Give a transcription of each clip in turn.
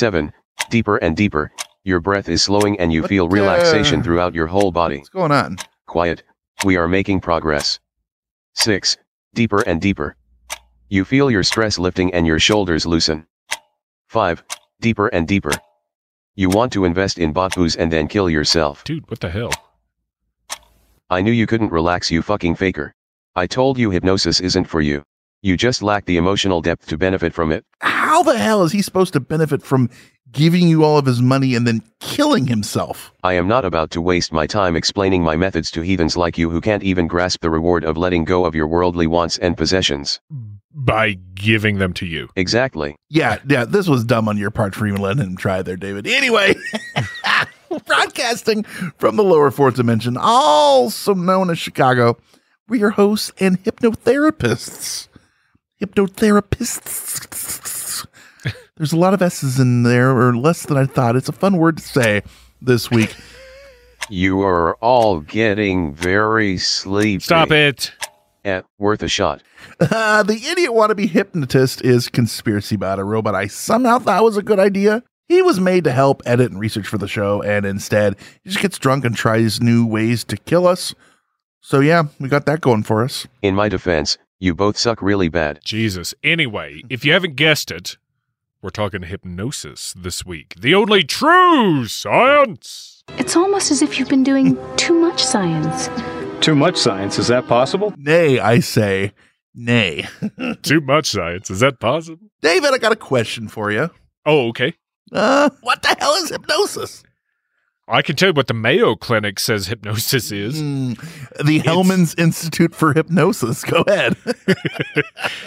Seven, deeper and deeper. Your breath is slowing and you What feel the- relaxation throughout your whole body. What's going on? Quiet. We are making progress. 6. Deeper and deeper. You feel your stress lifting and your shoulders loosen. 5. Deeper and deeper. You want to invest in Batus and then kill yourself. Dude, what the hell? I knew you couldn't relax, you fucking faker. I told you hypnosis isn't for you. You just lack the emotional depth to benefit from it. How the hell is he supposed to benefit from giving you all of his money and then killing himself? I am not about to waste my time explaining my methods to heathens like you who can't even grasp the reward of letting go of your worldly wants and possessions. By giving them to you. Exactly. Yeah, yeah, this was dumb on your part for even letting him try there, David. Anyway, broadcasting from the lower fourth dimension, also known as Chicago, we're your hosts and hypnotherapists. Hypnotherapists. There's a lot of S's in there, or less than I thought. It's a fun word to say this week. You are all getting very sleepy. Stop it. Eh, worth a shot. Uh, the idiot wannabe hypnotist is conspiracy about a robot I somehow thought was a good idea. He was made to help edit and research for the show, and instead, he just gets drunk and tries new ways to kill us. So, yeah, we got that going for us. In my defense, you both suck really bad. Jesus. Anyway, if you haven't guessed it, we're talking hypnosis this week. The only true science. It's almost as if you've been doing too much science. Too much science, is that possible? Nay, I say, nay. Too much science. Is that possible? David, I got a question for you. Oh, okay. Uh, what the hell is hypnosis? I can tell you what the Mayo Clinic says hypnosis is. Mm, the Hellman's Institute for Hypnosis. Go ahead.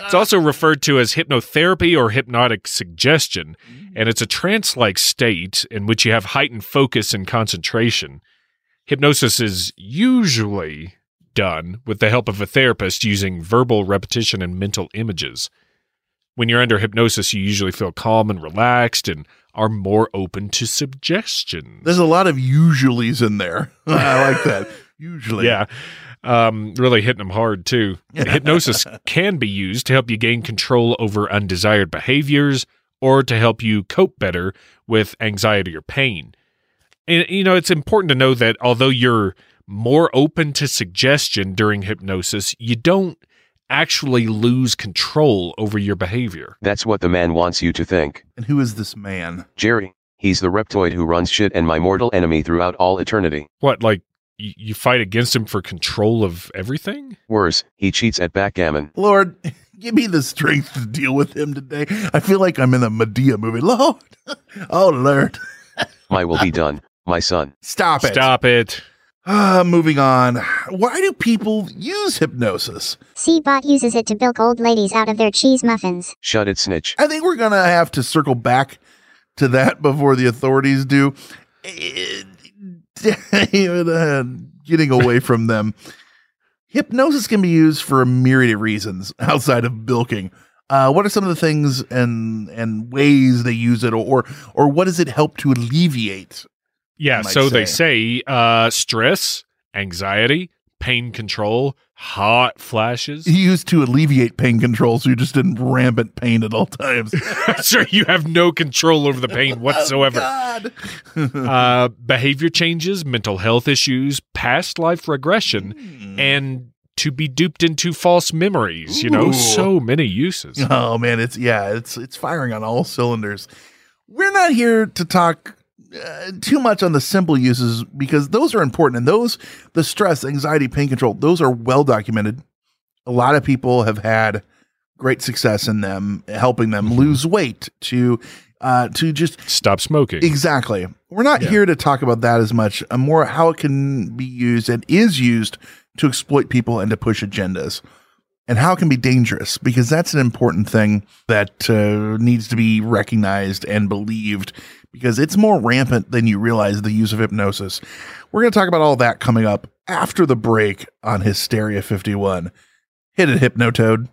It's also referred to as hypnotherapy or hypnotic suggestion, and it's a trance like state in which you have heightened focus and concentration. Hypnosis is usually done with the help of a therapist using verbal repetition and mental images. When you're under hypnosis, you usually feel calm and relaxed and are more open to suggestions. There's a lot of usuallys in there. I like that. Usually. Yeah. Um, really hitting them hard too. Hypnosis can be used to help you gain control over undesired behaviors or to help you cope better with anxiety or pain. And, you know, it's important to know that although you're more open to suggestion during hypnosis, you don't actually lose control over your behavior. That's what the man wants you to think. And who is this man? Jerry, he's the reptoid who runs shit and my mortal enemy throughout all eternity. What, like, y- you fight against him for control of everything? Worse, he cheats at backgammon. Lord, give me the strength to deal with him today. I feel like I'm in a Madea movie. Lord. Oh, Lord. My will be done, my son. Stop it. Stop it. Ah, moving on. Why do people use hypnosis? Seabot uses it to bilk old ladies out of their cheese muffins. Shut it, snitch. I think we're going to have to circle back to that before the authorities do. Uh, Getting away from them. hypnosis can be used for a myriad of reasons outside of bilking. Uh, what are some of the things and and ways they use it, or or what does it help to alleviate? Yeah, so they say uh, stress, anxiety, pain control, hot flashes. He used to alleviate pain control, so you're just in rampant pain at all times. sure, you have no control over the pain whatsoever. God. uh, behavior changes, mental health issues, past life regression, Hmm. and to be duped into false memories. You know, so many uses. Oh man, it's yeah, it's it's firing on all cylinders. We're not here to talk uh, too much on the simple uses because those are important and those the stress, anxiety, pain control, those are well documented. A lot of people have had great success in them helping them lose weight to uh to just Stop smoking. Exactly. We're not Yeah. here to talk about that as much, uh, more how it can be used and is used to exploit people and to push agendas. And how it can be dangerous because that's an important thing that uh, needs to be recognized and believed because it's more rampant than you realize the use of hypnosis. We're going to talk about all that coming up after the break on Hysteria 51. Hit it, Hypnotoad.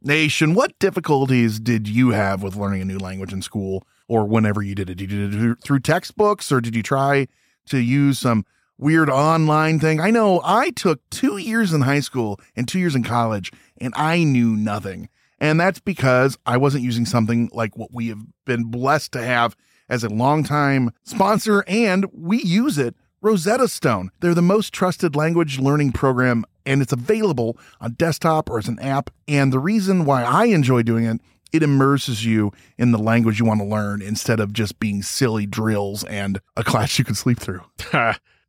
Nation, what difficulties did you have with learning a new language in school or whenever you did it? Did you do it through textbooks or did you try to use some weird online thing? I know I took two years in high school and two years in college and I knew nothing. And that's because I wasn't using something like what we have been blessed to have as a longtime sponsor and we use it Rosetta Stone. They're the most trusted language learning program, and it's available on desktop or as an app. And the reason why I enjoy doing it, it immerses you in the language you want to learn instead of just being silly drills and a class you can sleep through.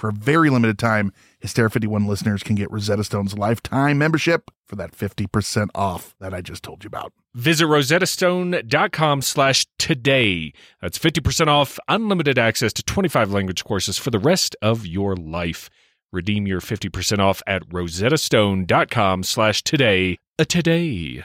For a very limited time, Hysteria 51 listeners can get Rosetta Stone's lifetime membership for that 50% off that I just told you about. Visit rosettastone.com slash today. That's 50% off, unlimited access to 25 language courses for the rest of your life. Redeem your 50% off at rosettastone.com slash today. A today.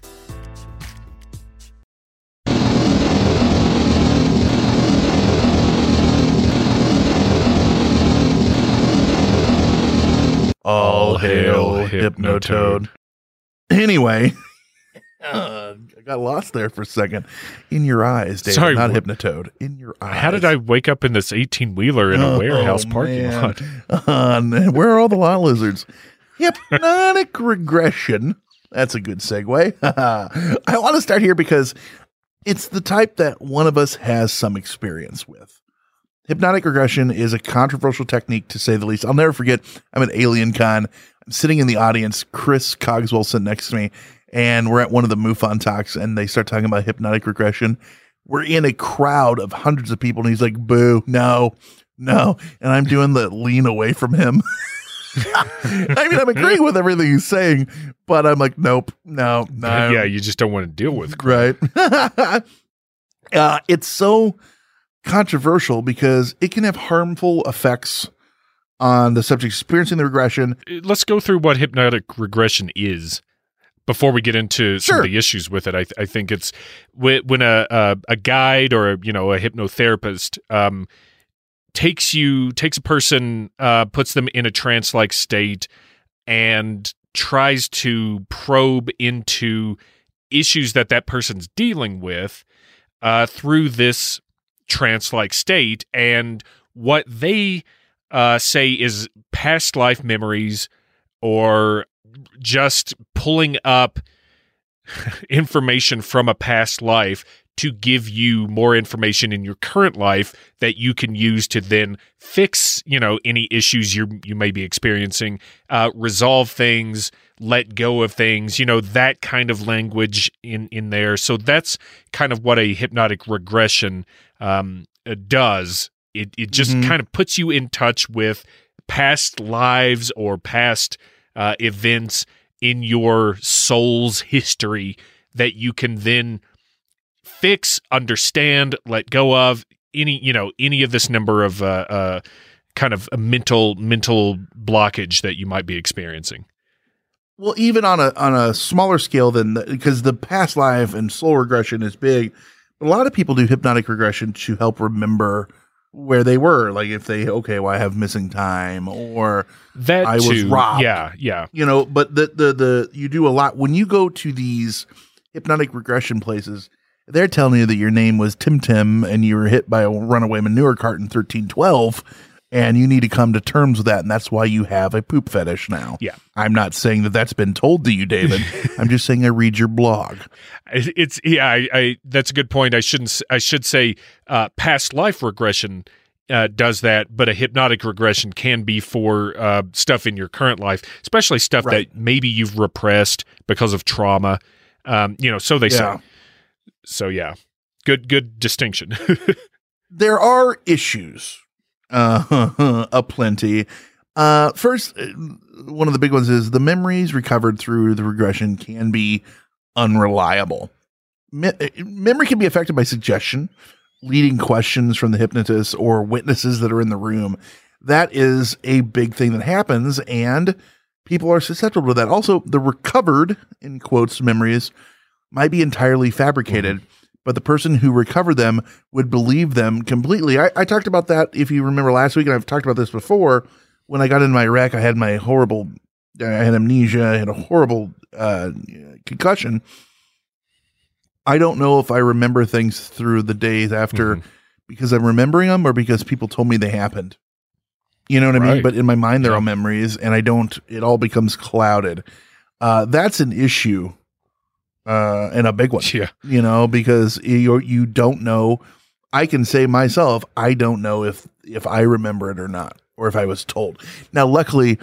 Hypnotoad. Anyway, uh, I got lost there for a second. In your eyes, David, Sorry, not wh- Hypnotoad. In your eyes. How did I wake up in this 18 wheeler in a Oh, warehouse parking man. lot? Uh, where are all the lot lizards? Hypnotic regression. That's a good segue. I want to start here because it's the type that one of us has some experience with. Hypnotic regression is a controversial technique to say the least. I'll never forget. I'm at Alien Con. Sitting in the audience. Chris Cogswell sitting next to me, and we're at one of the MUFON talks, and they start talking about hypnotic regression. We're in a crowd of hundreds of people, and he's like, "Boo, no, no," and I'm doing the lean away from him. I mean, I'm agreeing with everything he's saying, but I'm like, nope, no, no. yeah, you just don't want to deal with. Right. uh, it's so controversial because it can have harmful effects on the subject experiencing the regression. Let's go through what hypnotic regression is before we get into some of the issues with it. I, th- I think it's when a, a a guide or you know a hypnotherapist um, takes you takes a person uh, puts them in a trance like state and tries to probe into issues that that person's dealing with uh, through this trance like state and what they uh, say is past life memories or just pulling up information from a past life to give you more information in your current life that you can use to then fix you know any issues you you may be experiencing uh, resolve things let go of things you know that kind of language in in there. So that's kind of what a hypnotic regression um, uh, does it it just Mhm. kind of puts you in touch with past lives or past uh, events in your soul's history that you can then fix, understand, let go of any you know any of this number of uh, uh, kind of a mental mental blockage that you might be experiencing. Well, even on a on a smaller scale than because the past life and soul regression is big, but a lot of people do hypnotic regression to help remember where they were. Like if they okay, well, I have missing time, or That I was too, robbed. yeah, yeah. you know. But the the the you do a lot when you go to these hypnotic regression places. They're telling you that your name was Tim Tim and you were hit by a runaway manure cart in thirteen twelve. And you need to come to terms with that, and that's why you have a poop fetish now. Yeah. I'm not saying that that's been told to you, David. I'm just saying I read your blog. It's yeah, I, I that's a good point. I shouldn't I should say uh, past life regression uh, does that, but a hypnotic regression can be for uh, stuff in your current life, especially stuff Right. that maybe you've repressed because of trauma. Um, you know, so they Yeah. say. So yeah, good good distinction. there are issues uh aplenty. Uh first uh, one of the big ones is the memories recovered through the regression can be unreliable. Me- uh, memory can be affected by suggestion leading questions from the hypnotist or witnesses that are in the room. That is a big thing that happens and people are susceptible to that. Also the recovered in quotes memories might be entirely fabricated but the person who recovered them would believe them completely. I, I talked about that if you remember last week, and I've talked about this before. When I got into my wreck, I had my horrible, I had amnesia, I had a horrible uh, concussion. I don't know if I remember things through the days after because I'm remembering them or because people told me they happened. You know what I mean? But in my mind, they're all memories, and I don't. It all becomes clouded. Uh, that's an issue, uh, and a big one yeah, you know, because you you don't know. I can say myself, I don't know if if I remember it or not, or if I was told. Now, luckily,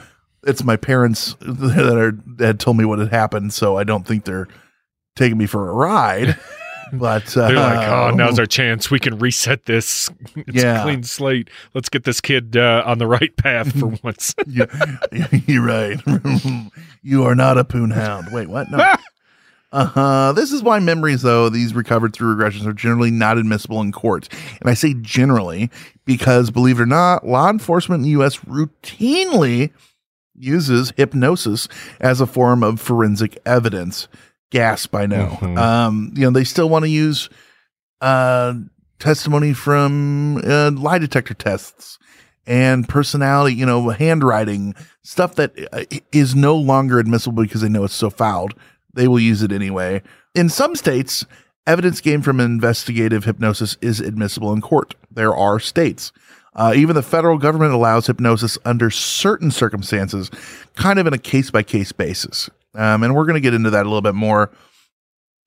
it's my parents that are that had told me what had happened, so I don't think they're taking me for a ride. But uh, they're like, oh, now's our chance. We can reset this. It's Yeah. a clean slate. Let's get this kid uh, on the right path for once. yeah, you're right. you are not a poon hound. Wait, what? No. Uh-huh. This is why memories, though, these recovered through regressions are generally not admissible in court. And I say generally because, believe it or not, law enforcement in the U.S. routinely uses hypnosis as a form of forensic evidence. Gasp, I know. Mhm. Um, you know, they still want to use uh, testimony from uh, lie detector tests and personality, you know, handwriting, stuff that uh, no longer admissible because they know it's so fouled. They will use it anyway. In some states, evidence gained from investigative hypnosis is admissible in court. There are states. Uh, even the federal government allows hypnosis under certain circumstances, kind of in a case by case basis. Um, and we're going to get into that a little bit more.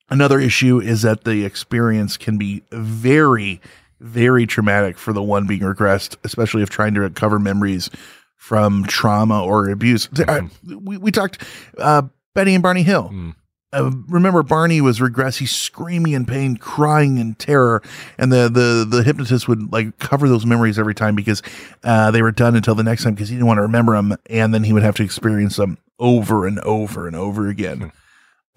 Another issue is that the experience can be very, very traumatic for the one being regressed, especially if trying to recover memories from trauma or abuse. I- we, we talked uh, Betty and Barney Hill. Uh, remember, Barney was regressing, screaming in pain, crying in terror, and the the the hypnotist would like cover those memories every time because uh, they were done until the next time because he didn't want to remember them, and then he would have to experience them over and over and over again.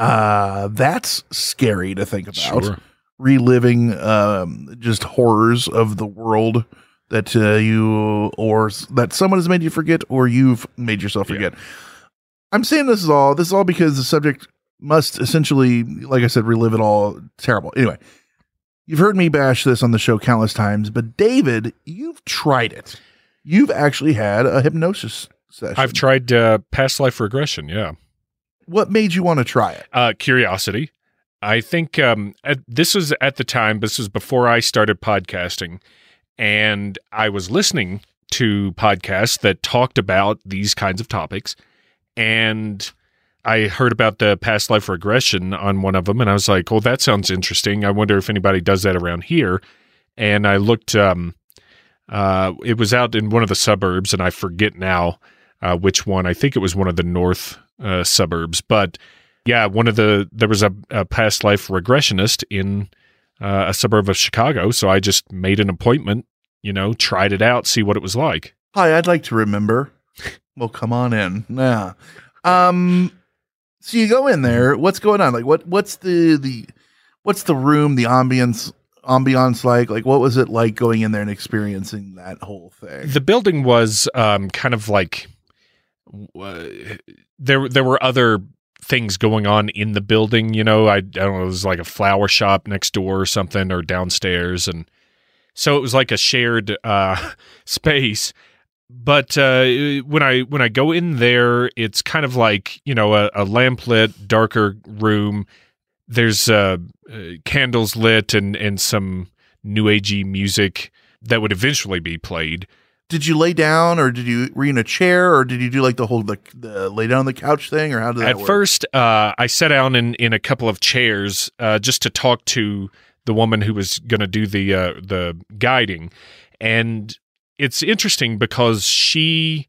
Uh, that's scary to think about. Sure. Reliving um, just horrors of the world that uh, you or that someone has made you forget or you've made yourself forget. I'm saying this is all this is all because the subject must essentially, like I said, relive it all. Terrible. Anyway, you've heard me bash this on the show countless times, but David, you've tried it. You've actually had a hypnosis session. I've tried uh, past life regression. Yeah. What made you want to try it? Uh, curiosity. I think um, at, this was at the time. This was before I started podcasting, and I was listening to podcasts that talked about these kinds of topics, and I heard about the past life regression on one of them, and I was like, "Well, that sounds interesting. I wonder if anybody does that around here." And I looked. Um, uh, it was out in one of the suburbs, and I forget now uh, which one. I think it was one of the north uh, suburbs, but yeah, one of the there was a, a past life regressionist in uh, a suburb of Chicago, so I just made an appointment. You know, tried it out, see what it was like. Hi, I'd like to remember. well, come on in. Yeah. Um. So you go in there. What's going on? Like, what? What's the the? What's the room? The ambience ambiance like? Like, what was it like going in there and experiencing that whole thing? The building was um, kind of like uh, there. There were other things going on in the building. You know, I, I don't know. It was like a flower shop next door or something, or downstairs, and so it was like a shared uh, space. But uh, when I when I go in there, it's kind of like you know a, a lamplit, darker room. There's uh, uh, candles lit and and some new agey music that would eventually be played. Did you lay down, or did you were you in a chair, or did you do like the whole the, the lay down on the couch thing, or how did that At work? first, uh, I sat down in, in a couple of chairs uh, just to talk to the woman who was going to do the uh, the guiding, and it's interesting because she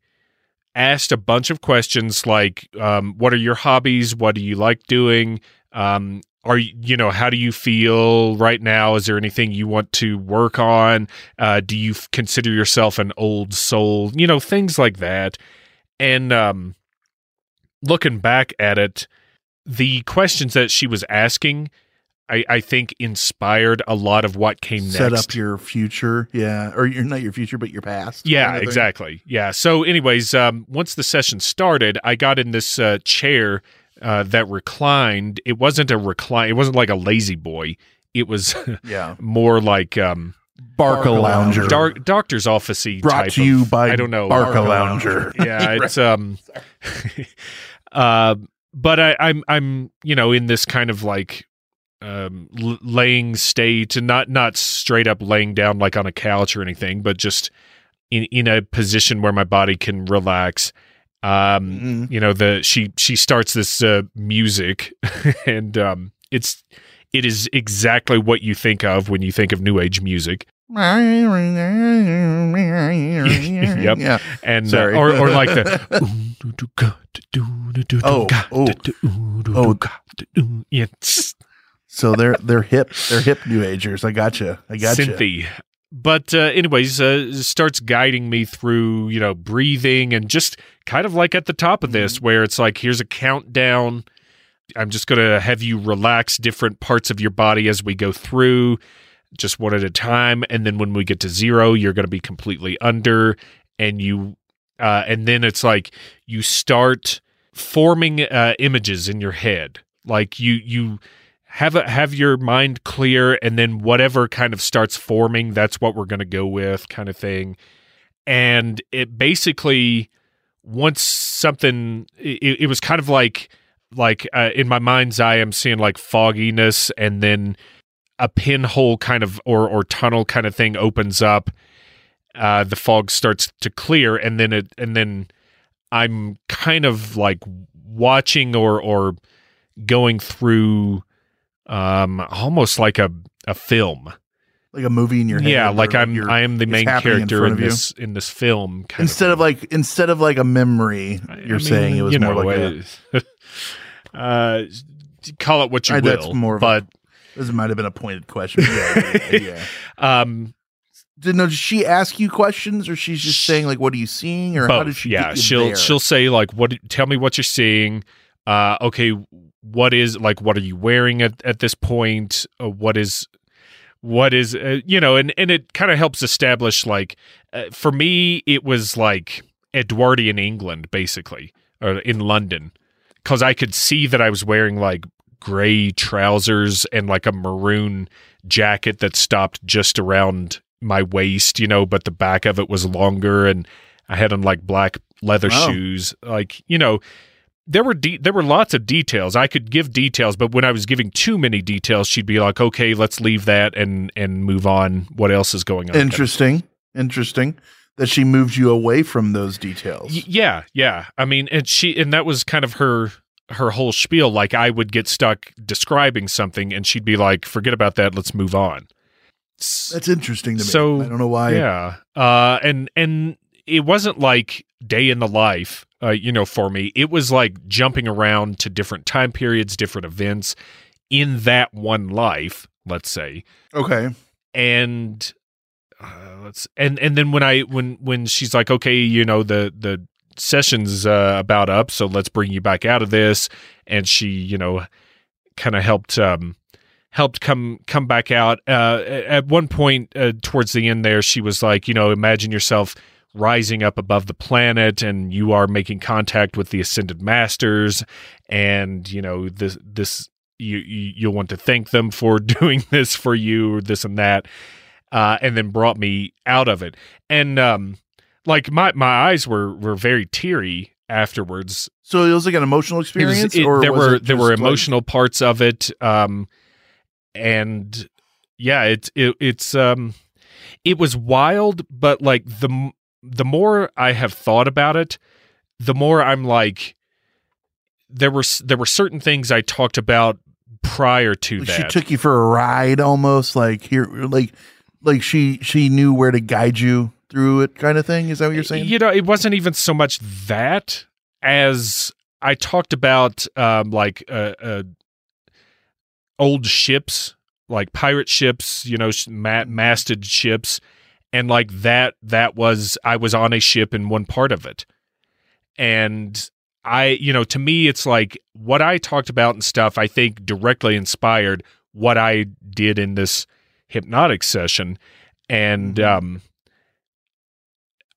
asked a bunch of questions like, um, "What are your hobbies? What do you like doing? Um, are you, you know, how do you feel right now? Is there anything you want to work on? Uh, do you f- consider yourself an old soul? You know, things like that." And um, looking back at it, the questions that she was asking, I, I think inspired a lot of what came set next. up your future, yeah, or you're not your future, but your past. Yeah, kind of exactly. Yeah. So, anyways, um, once the session started, I got in this uh, chair uh, that reclined. It wasn't a recline. It wasn't like a La-Z-Boy. It was Yeah. more like um, Barcalounger. Dark, doctor's officey. Brought type to you of- by I don't know Barcalounger. yeah, it's um, uh, but I, I'm I'm you know in this kind of like um l- laying state and not not straight up laying down like on a couch or anything, but just in in a position where my body can relax. Um, you know the she she starts this uh, music, and um, it's it is exactly what you think of when you think of new age music. yep. Yeah. And uh, or or like the Oh, oh, oh. yeah, So they're they're hip, they're hip new agers. I got gotcha. I gotcha. synthy. But uh, anyways, uh, starts guiding me through you know breathing and just kind of like at the top of this where it's like here's a countdown. I'm just gonna have you relax different parts of your body as we go through, just one at a time, and then when we get to zero, you're gonna be completely under, and you, uh, and then it's like you start forming uh, images in your head, like you you have a, have your mind clear and then whatever kind of starts forming that's what we're going to go with kind of thing. And it basically once something it, it was kind of like like uh, in my mind's eye i'm seeing like fogginess and then a pinhole kind of or or tunnel kind of thing opens up uh the fog starts to clear and then it and then i'm kind of like watching or or going through um almost like a a film like a movie in your head. yeah, like I'm I am the main character in of you. this in this film. Kind Instead of like instead of like a memory, you're I saying mean, it was you more know, like a, uh, call it what you I- will. that's more of a- but this might have been a pointed question. Yeah, yeah, yeah, yeah. um, Did, no, she ask you questions, or she's just saying like, "What are you seeing?" Or how both. did she? yeah, she'll there? she'll say like, "What? Tell me what you're seeing." Uh, okay, what is like? What are you wearing at at this point? Uh, what is what is uh, you know? And and it kind of helps establish like uh, for me, it was like Edwardian England basically, or in London, because I could see that I was wearing like gray trousers and like a maroon jacket that stopped just around my waist, you know, but the back of it was longer and I had on like black leather Wow. shoes. Like, you know, there were de- there were lots of details. I could give details, but when I was giving too many details, she'd be like, "Okay, let's leave that and and move on. What else is going on?" Interesting, interesting that she moved you away from those details. Y- yeah, yeah. I mean, and she and that was kind of her her whole spiel. Like I would get stuck describing something, and she'd be like, "Forget about that. Let's move on." That's interesting to me. So I don't know why. Yeah, uh, and and it wasn't like day in the life, uh, you know, for me. It was like jumping around to different time periods, different events in that one life. Let's say, Okay. and uh, let's and and then when I when when she's like, okay, you know, the the session's uh, about up, so let's bring you back out of this, and she, you know, kind of helped um helped come come back out. Uh, at one point uh, towards the end, there, she was like, you know, imagine yourself rising up above the planet and you are making contact with the ascended masters and you know this this you, you you'll want to thank them for doing this for you or this and that uh, and then brought me out of it. And um like my my eyes were were very teary afterwards. So it was like an emotional it was- experience, it- or there were there were just, like- emotional parts of it um and yeah it, it it's um it was wild but like the the more i have thought about it the more i'm like there were there were certain things i talked about prior to Like, that She took you for a ride, almost like here, like like she she knew where to guide you through it, kind of thing. Is that what you're saying? You know, it wasn't even so much that as I talked about, um, like uh, uh, old ships, like pirate ships, you know, ma- masted ships, and like that. That was I was on a ship in one part of it, and I, you know, to me, it's like what I talked about and stuff. I think directly inspired what I did in this hypnotic session, and um,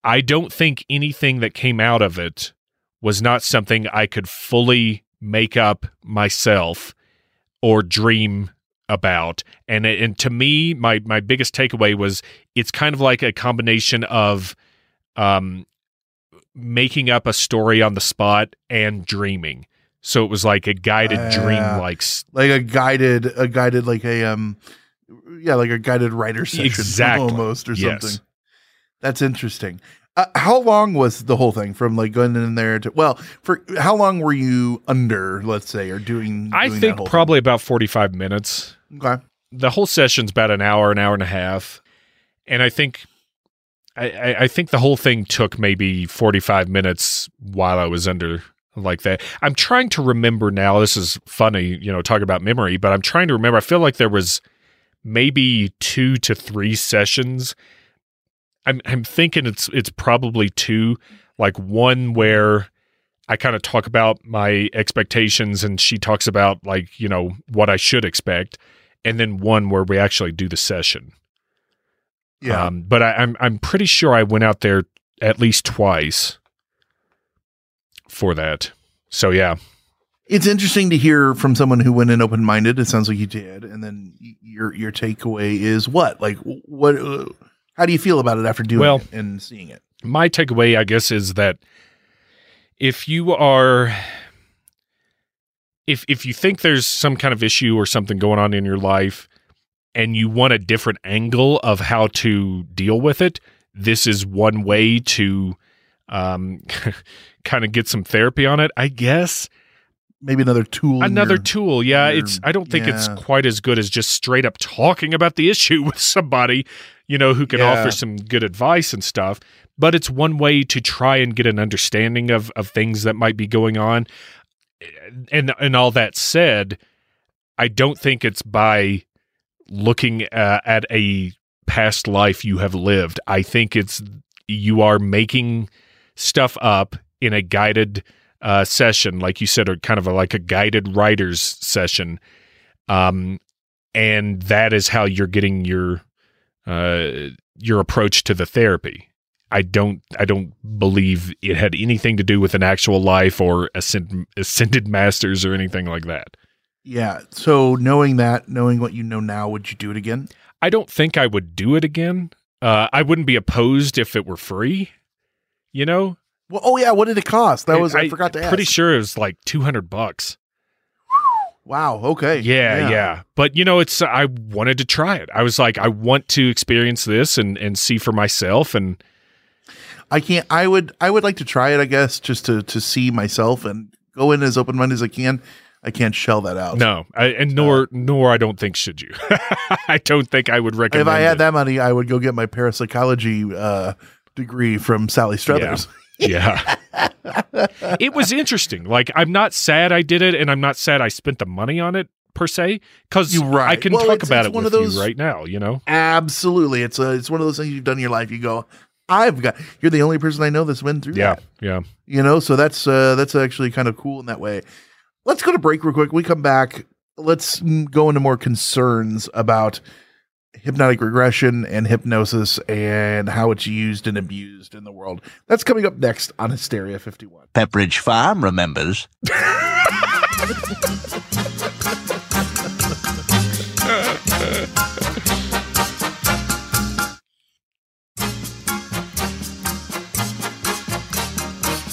I don't think anything that came out of it was not something I could fully make up myself or dream about. And and to me, my my biggest takeaway was it's kind of like a combination of um making up a story on the spot and dreaming. So it was like a guided Ah. dream like like a guided, a guided, like a um, yeah, like a guided writer session, Exactly. almost or Yes. something. That's interesting. Uh, how long was the whole thing from like going in there to well for how long were you under let's say or doing I doing that think probably about 45 minutes. Okay the whole session's about an hour, an hour and a half, and I think I, I, think the whole thing took maybe forty five minutes while I was under like that. I'm trying to remember now. This is funny, you know, talking about memory, but I'm trying to remember. I feel like there was maybe two to three sessions. I'm I'm thinking it's it's probably two, like one where I kind of talk about my expectations and she talks about like, you know, what I should expect and then one where we actually do the session. yeah Um, but I, I'm I'm pretty sure I went out there at least twice for that. So yeah, it's interesting to hear from someone who went in open minded. It sounds like you did, and then your your takeaway is what? Like what? Uh, how do you feel about it after doing Well- it and seeing it? my takeaway, I guess, is that if you are if if you think there's some kind of issue or something going on in your life and you want a different angle of how to deal with it, this is one way to um kind of get some therapy on it, I guess. maybe another tool. Another your- tool. Yeah, your- it's I don't think it's quite as good as just straight up talking about the issue with somebody, you know, who can Yeah. offer some good advice and stuff. But it's one way to try and get an understanding of of things that might be going on. And and all that said, I don't think it's by looking uh, at a past life you have lived. I think it's you are making stuff up in a guided uh, session, like you said, or kind of a, like a guided writers session, um, and that is how you're getting your uh, your approach to the therapy. I don't I don't believe it had anything to do with an actual life or ascend, ascended masters or anything like that. Yeah. So knowing that, knowing what you know now, would you do it again? I don't think I would do it again. Uh, I wouldn't be opposed if it were free. You know, Well, oh yeah. What did it cost? That was I, forgot to ask. Pretty sure it was like two hundred bucks. Wow. Okay. Yeah, yeah, But you know, it's I wanted to try it. I was like, I want to experience this and and see for myself. And I can't. I would. I would like to try it. I guess just to to see myself and go in as open minded as I can. I can't shell that out. no, I, and nor nor I don't think should you. I don't think I would recommend. If I had it. that money, I would go get my parapsychology uh, degree from Sally Struthers. Yeah. it was interesting. Like I'm not sad I did it, and I'm not sad I spent the money on it per se, because right. I can Well, talk it's- about it's it one with of those- you right now. You know, Absolutely. It's a. It's one of those things you've done in your life. You go. I've got. You're the only person I know that's been through yeah, that. yeah. Yeah. You know. So that's uh, that's actually kind of cool in that way. Let's go to break real quick. We come back. Let's go into more concerns about hypnotic regression and hypnosis and how it's used and abused in the world. That's coming up next on Hysteria 51. Pepperidge Farm remembers.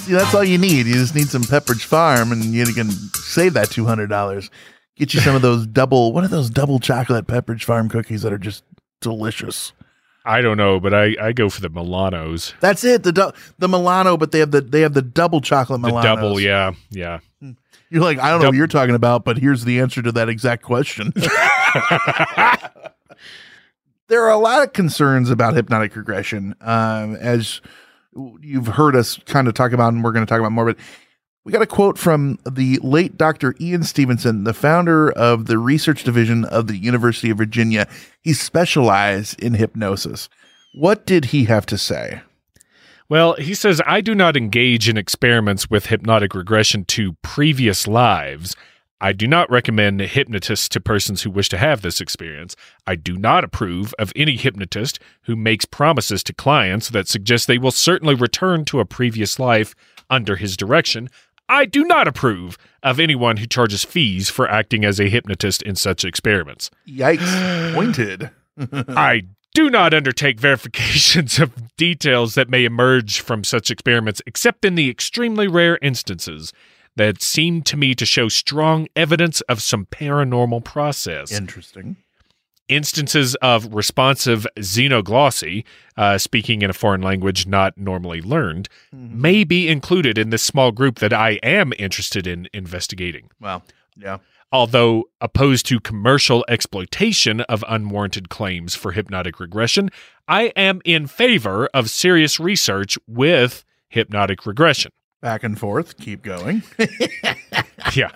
That's all you need. You just need some Pepperidge Farm, and you can save that two hundred dollars. Get you some of those double. What are those double chocolate Pepperidge Farm cookies that are just delicious? I don't know, but I I go for the Milanos. That's it. The du- the Milano, but they have the they have the double chocolate Milano. The double, yeah, yeah. You're like, I don't know what you're talking about, but here's the answer to that exact question. there are a lot of concerns about hypnotic regression, um, as you've heard us kind of talk about, and we're going to talk about more. But we got a quote from the late Dr. Ian Stevenson, the founder of the research division of the University of Virginia. He specialized in hypnosis. What did he have to say? Well, he says, I do not engage in experiments with hypnotic regression to previous lives. I do not recommend hypnotists to persons who wish to have this experience. I do not approve of any hypnotist who makes promises to clients that suggest they will certainly return to a previous life under his direction. I do not approve of anyone who charges fees for acting as a hypnotist in such experiments. Yikes. Pointed. I do not undertake verifications of details that may emerge from such experiments, except in the extremely rare instances that seemed to me to show strong evidence of some paranormal process. Interesting. Instances of responsive xenoglossy, uh, speaking in a foreign language not normally learned, may be included in this small group that I am interested in investigating. Wow. Yeah. Although opposed to commercial exploitation of unwarranted claims for hypnotic regression, I am in favor of serious research with hypnotic regression. Back and forth. Keep going. yeah.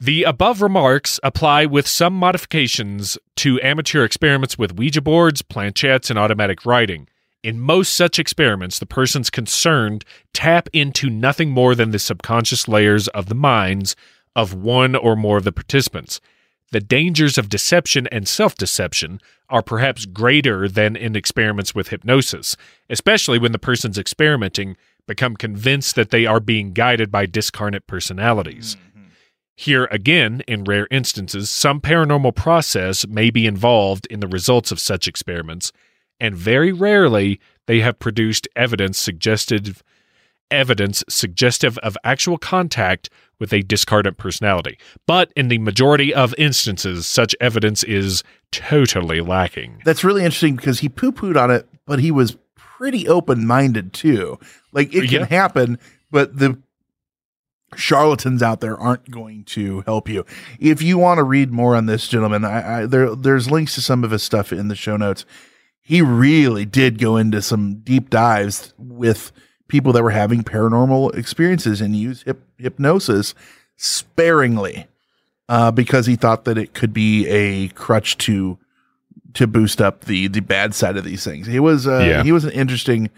The above remarks apply with some modifications to amateur experiments with Ouija boards, planchettes, and automatic writing. In most such experiments, the persons concerned tap into nothing more than the subconscious layers of the minds of one or more of the participants. The dangers of deception and self deception are perhaps greater than in experiments with hypnosis, especially when the persons experimenting become convinced that they are being guided by discarnate personalities. Mm-hmm. Here again, in rare instances, some paranormal process may be involved in the results of such experiments, and very rarely they have produced evidence suggestive evidence suggestive of actual contact with a discarnate personality. But in the majority of instances, such evidence is totally lacking. That's really interesting because he poo pooed on it, but he was pretty open minded too. Like it can Yeah. happen, but the charlatans out there aren't going to help you. If you want to read more on this gentleman, I, I there there's links to some of his stuff in the show notes. He really did go into some deep dives with people that were having paranormal experiences and use hip, hypnosis sparingly uh, because he thought that it could be a crutch to to boost up the the bad side of these things. He was uh, Yeah. he was an interesting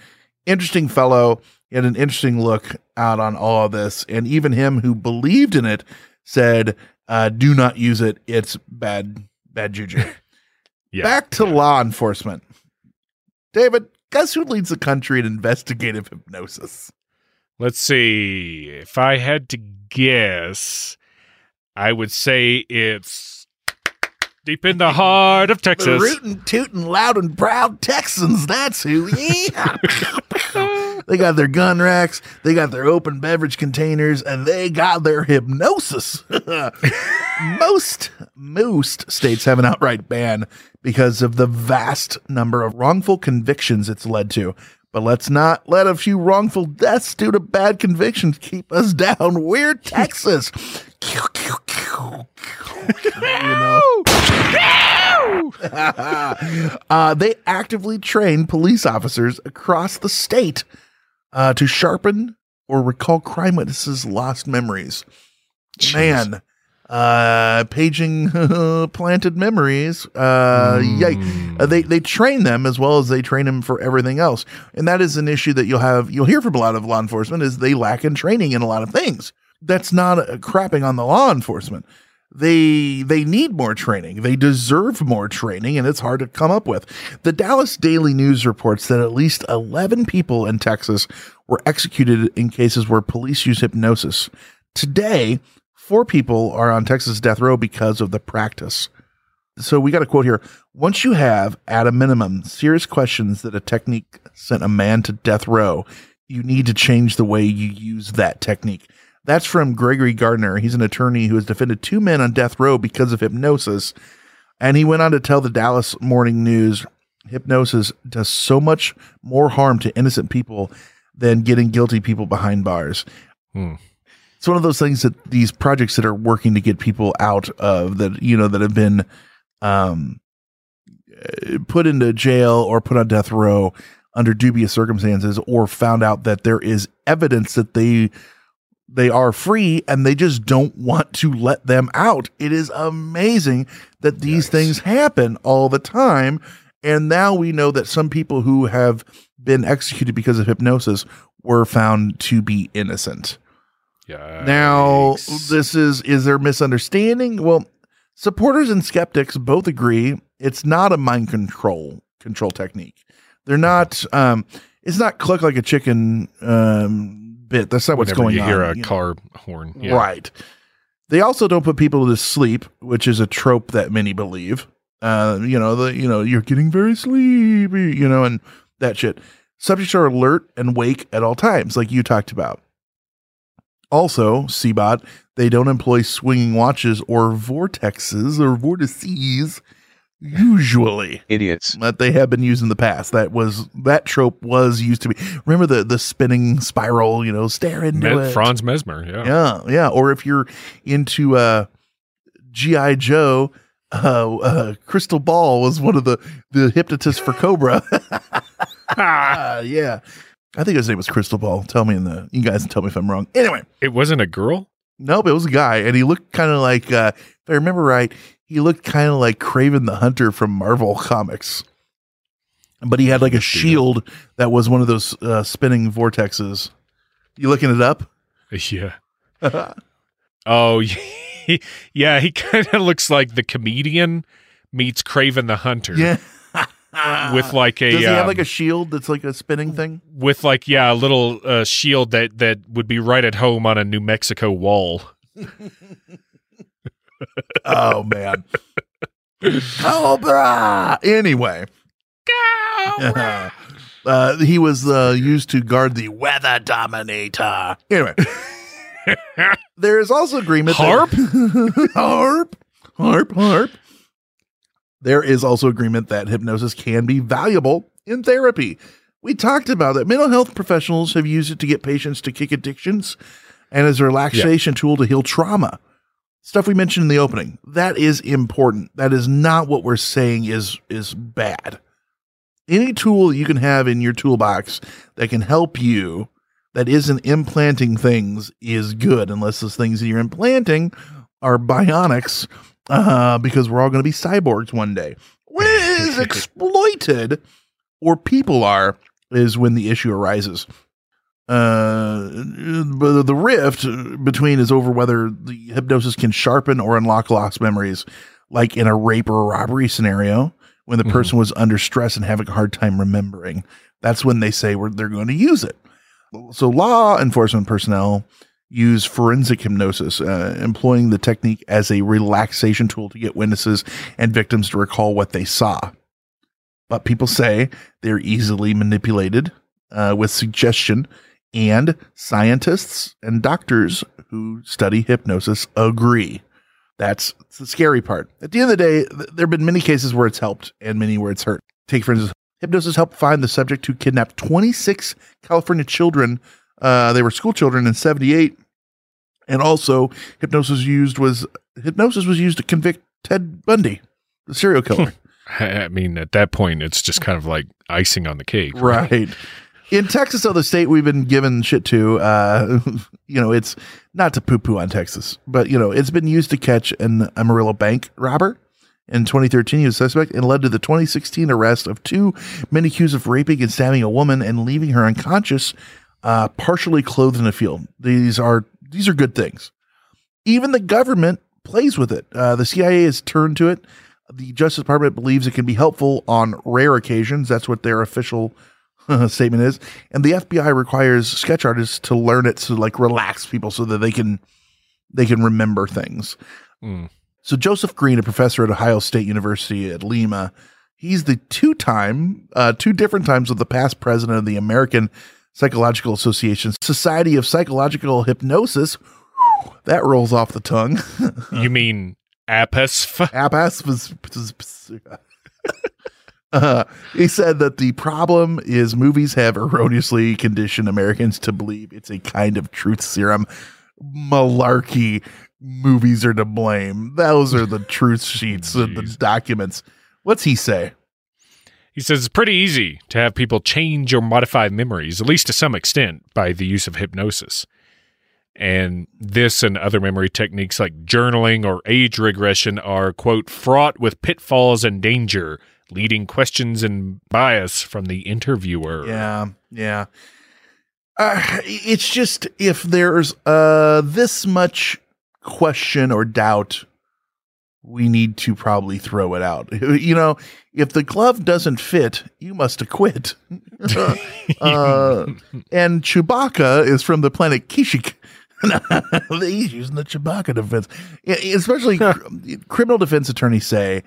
interesting fellow. He had an interesting look out on all of this, and even him who believed in it said, uh, "Do not use it. It's bad bad juju." Yeah. Back to law enforcement. David, guess who leads the country in investigative hypnosis? Let's see. If I had to guess, I would say it's deep in the heart of Texas. rootin', tootin', loud and proud Texans. That's who. Yeah. they got their gun racks, they got their open beverage containers, and they got their hypnosis. most most states have an outright ban because of the vast number of wrongful convictions it's led to. But let's not let a few wrongful deaths due to bad convictions keep us down. We're Texas. you know? uh, they actively train police officers across the state uh, to sharpen or recall crime witnesses' lost memories. Man, uh, paging planted memories. Uh, yike. Uh, they they train them as well as they train them for everything else, and that is an issue that you'll have you'll hear from a lot of law enforcement is they lack in training in a lot of things. That's not uh, crapping on the law enforcement they they need more training. They deserve more training, and it's hard to come up with. The Dallas Daily News reports that at least 11 people in Texas were executed in cases where police use hypnosis. Today, four people are on Texas death row because of the practice. So we got a quote here. Once you have, at a minimum, serious questions that a technique sent a man to death row, you need to change the way you use that technique. That's from Gregory Gardner. He's an attorney who has defended two men on death row because of hypnosis. And he went on to tell the Dallas Morning News hypnosis does so much more harm to innocent people than getting guilty people behind bars. Hmm. It's one of those things that these projects that are working to get people out of that, you know, that have been um, put into jail or put on death row under dubious circumstances or found out that there is evidence that they they are free and they just don't want to let them out. It is amazing that these things happen all the time. And now we know that some people who have been executed because of hypnosis were found to be innocent. Yeah. Now, this is is there misunderstanding? Well, supporters and skeptics both agree it's not a mind control control technique. They're not um it's not cluck like a chicken um bit. That's not what's Whenever going you on. hear a you know. car horn. Yeah. Right. They also don't put people to sleep, which is a trope that many believe. Uh, you know, the you know, you're getting very sleepy, you know, and that shit. Subjects are alert and wake at all times, like you talked about. Also, CBOT, they don't employ swinging watches or vortexes or vortices usually Idiots. that they have been used in the past. That was that trope was used to be. Remember the the spinning spiral, you know, stare into Me- it. Franz Mesmer. Yeah. Yeah, yeah. Or if you're into uh GI Joe, uh, uh Crystal Ball was one of the the hypnotists for Cobra. Ah, yeah. I think his name was Crystal Ball. Tell me in the you guys tell me if I'm wrong. Anyway, It wasn't a girl? nope, it was a guy, and he looked kind of like uh if I remember right, he looked kind of like Kraven the Hunter from Marvel Comics. But he had like a shield that was one of those uh, spinning vortexes. You looking it up? Yeah. Oh, yeah. He kind of looks like the comedian meets Kraven the Hunter. Yeah. With like a Does he have um, like a shield that's like a spinning thing? with like yeah, a little uh, shield that that would be right at home on a New Mexico wall. Oh man. Cobra. Anyway. Uh, he was uh, used to guard the weather dominator. Anyway. there is also agreement Harp? that harp harp harp there is also agreement that hypnosis can be valuable in therapy we talked about that mental health professionals have used it to get patients to kick addictions and as a relaxation tool to heal trauma. Stuff we mentioned in the opening. That is important. That is not what we're saying is is bad. Any tool you can have in your toolbox that can help you that isn't implanting things is good unless those things that you're implanting are bionics uh, because we're all going to be cyborgs one day. When it is exploited or people are is when the issue arises. Uh, but the rift between is over whether the hypnosis can sharpen or unlock lost memories, like in a rape or a robbery scenario when the Mhm. person was under stress and having a hard time remembering. That's when they say we're, they're going to use it. So, law enforcement personnel use forensic hypnosis, uh, employing the technique as a relaxation tool to get witnesses and victims to recall what they saw. But people say they're easily manipulated uh, with suggestion, and scientists and doctors who study hypnosis agree. That's the scary part. At the end of the day, th- there have been many cases where it's helped and many where it's hurt. Take, for instance, hypnosis helped find the subject who kidnapped 26 California children. Uh, they were school children in 78. And also, hypnosis used was hypnosis was used to convict Ted Bundy, the serial killer. I I mean, at that point, it's just kind of like icing on the cake. Right. In Texas, though, the state we've been given shit to, uh, you know, it's not to poo poo on Texas, but, you know, it's been used to catch an Amarillo bank robber. In 2013, he was suspect and led to the 2016 arrest of two men accused of raping and stabbing a woman and leaving her unconscious, uh, partially clothed in a field. These are these are good things. Even the government plays with it. Uh, the CIA has turned to it. The Justice Department believes it can be helpful on rare occasions. That's what their official statement is. And the FBI requires sketch artists to learn it to like relax people so that they can they can remember things. Mm. So Joseph Green, a professor at Ohio State University at Lima, he's the two-time, uh, two different times of the past president of the American Psychological Association Society of Psychological Hypnosis. Whew, that rolls off the tongue. You mean APASF? APAS. Uh, he said that the problem is movies have erroneously conditioned Americans to believe it's a kind of truth serum. Malarkey. Movies are to blame. Those are the truth sheets and the documents. What's he say? He says it's pretty easy to have people change or modify memories, at least to some extent, by the use of hypnosis. And this and other memory techniques like journaling or age regression are, quote, fraught with pitfalls and danger, leading questions and bias from the interviewer. Yeah, yeah. Uh, it's just if there's uh this much question or doubt, we need to probably throw it out. You know, if the glove doesn't fit, you must acquit. uh, and Chewbacca is from the planet Kashyyyk. He's using the Chewbacca defense, especially cr- criminal defense attorneys say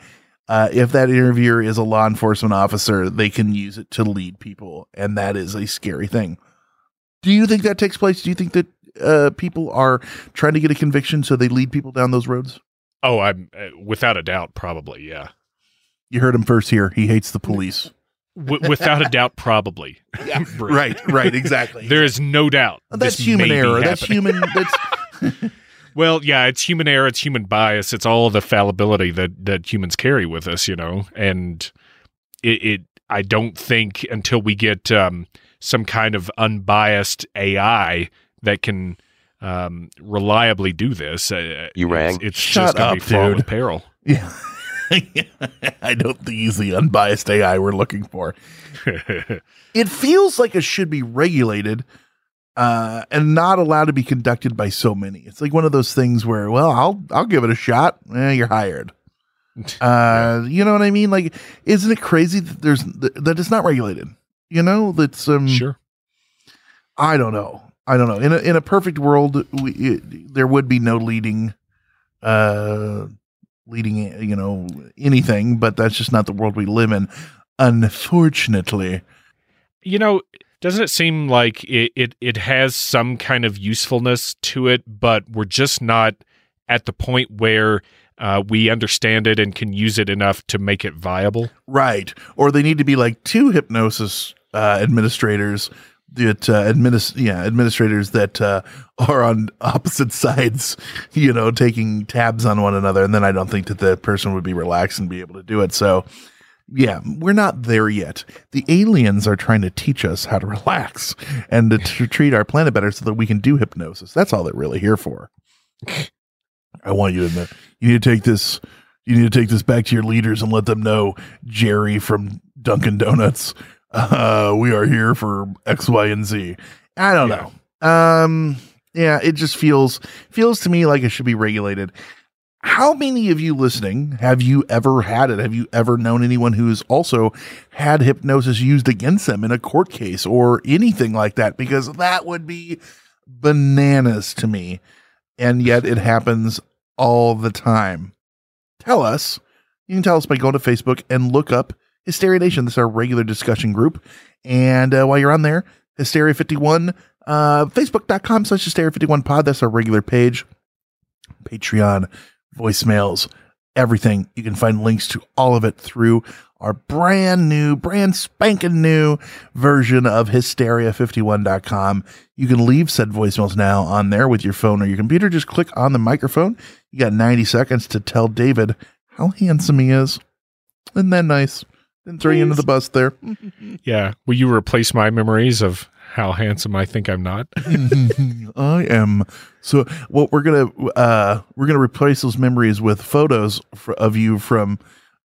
uh, if that interviewer is a law enforcement officer, they can use it to lead people, and that is a scary thing. Do you think that takes place? Do you think that uh, people are trying to get a conviction so they lead people down those roads? Oh, I'm uh, without a doubt, probably, yeah. You heard him first here. He hates the police. W- without a doubt, probably. Yeah, right, right, exactly. there is no doubt. That's this human may be error. That's human. That's Well, yeah, it's human error, it's human bias, it's all the fallibility that that humans carry with us, you know. And it, it I don't think until we get um, some kind of unbiased AI that can um, reliably do this, uh, You it's, rang? it's Shut just going up, to be fraught with peril. yeah. I don't think he's the unbiased AI we're looking for. it feels like it should be regulated uh, and not allowed to be conducted by so many. It's like one of those things where, well, I'll I'll give it a shot. Eh, you're hired. Uh, you know what I mean? Like, isn't it crazy that there's that it's not regulated? You know, that's um, sure. I don't know. I don't know. In a in a perfect world, we, it, there would be no leading, uh, leading. You know anything, but that's just not the world we live in. Unfortunately, You know, doesn't it seem like it, it it has some kind of usefulness to it, but we're just not at the point where uh, we understand it and can use it enough to make it viable? right? Or they need to be like two hypnosis uh, administrators that uh, administ- yeah administrators that uh, are on opposite sides, you know, taking tabs on one another, and then I don't think that the person would be relaxed and be able to do it. So, yeah, we're not there yet. The aliens are trying to teach us how to relax and to, to treat our planet better, so that we can do hypnosis. That's all they're really here for. I want you to know. You need to take this. You need to take this back to your leaders and let them know, Jerry from Dunkin' Donuts. Uh, we are here for X, Y, and Z. I don't know. Um, yeah, it just feels feels to me like it should be regulated. How many of you listening have you ever had it? Have you ever known anyone who's also had hypnosis used against them in a court case or anything like that? Because that would be bananas to me. And yet it happens all the time. Tell us. You can tell us by going to Facebook and look up Hysteria Nation. This is our regular discussion group. And uh, while you're on there, Hysteria 51, uh, Facebook.com slash Hysteria 51 pod. That's our regular page. Patreon, voicemails, everything. You can find links to all of it through our brand new, brand spanking new version of hysteria51.com. You can leave said voicemails now on there with your phone or your computer. Just click on the microphone. You got 90 seconds to tell David how handsome he is. Isn't that nice? Didn't throw you into the bus there. Yeah. Will you replace my memories of how handsome I think I'm not? I am. So what we're gonna uh we're gonna replace those memories with photos fr- of you from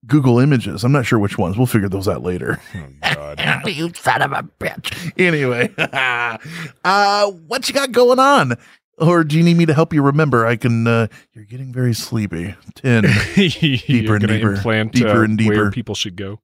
Google Images. I'm not sure which ones. We'll figure those out later. Oh, God. you son of a bitch. Anyway, uh, what you got going on? Or do you need me to help you remember? I can. uh You're getting very sleepy. Ten You're and deeper, implant deeper uh, and deeper. where people should go.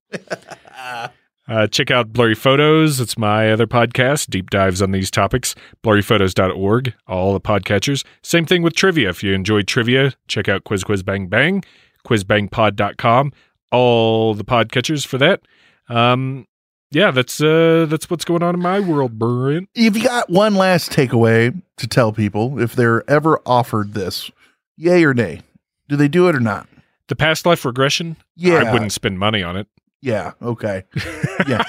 Uh, check out Blurry Photos. It's my other podcast, deep dives on these topics. Blurryphotos.org, all the podcatchers. Same thing with trivia. If you enjoy trivia, check out Quiz Quiz Bang Bang, quizbangpod.com, all the podcatchers for that. Um, yeah, that's uh, that's what's going on in my world, Brian. if you got one last takeaway to tell people, if they're ever offered this, yay or nay, do they do it or not? The past life regression, Yeah. I wouldn't spend money on it. Yeah. Okay. Yeah.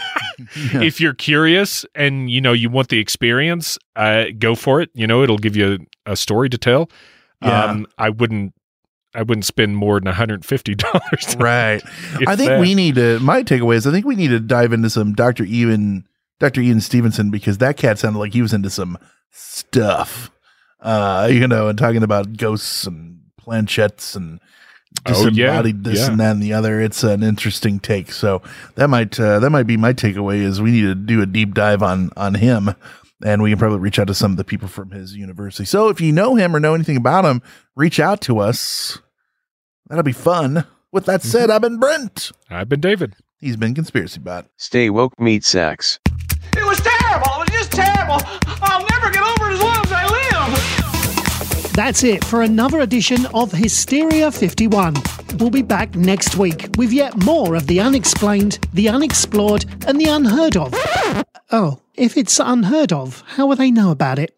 if you're curious and you know you want the experience, uh, go for it. You know, it'll give you a, a story to tell. Yeah. Um, I wouldn't. I wouldn't spend more than $150. right. I think that. we need to. My takeaway is I think we need to dive into some Dr. Ian, Dr. Ian Stevenson because that cat sounded like he was into some stuff. Uh, you know, and talking about ghosts and planchettes and Oh, yeah. disembodied this Yeah. and that and the other. It's an interesting take. So that might uh, that might be my takeaway is we need to do a deep dive on on him. And we can probably reach out to some of the people from his university. So if you know him or know anything about him, reach out to us. That'll be fun. With that said, Mm-hmm. I've been Brent. I've been David. He's been Conspiracy Bot. Stay woke, meat sacks. It was terrible. It was just terrible. I'll never get over it as long as I live. That's it for another edition of Hysteria 51. We'll be back next week with yet more of the unexplained, the unexplored, and the unheard of. Oh, if it's unheard of, how will they know about it?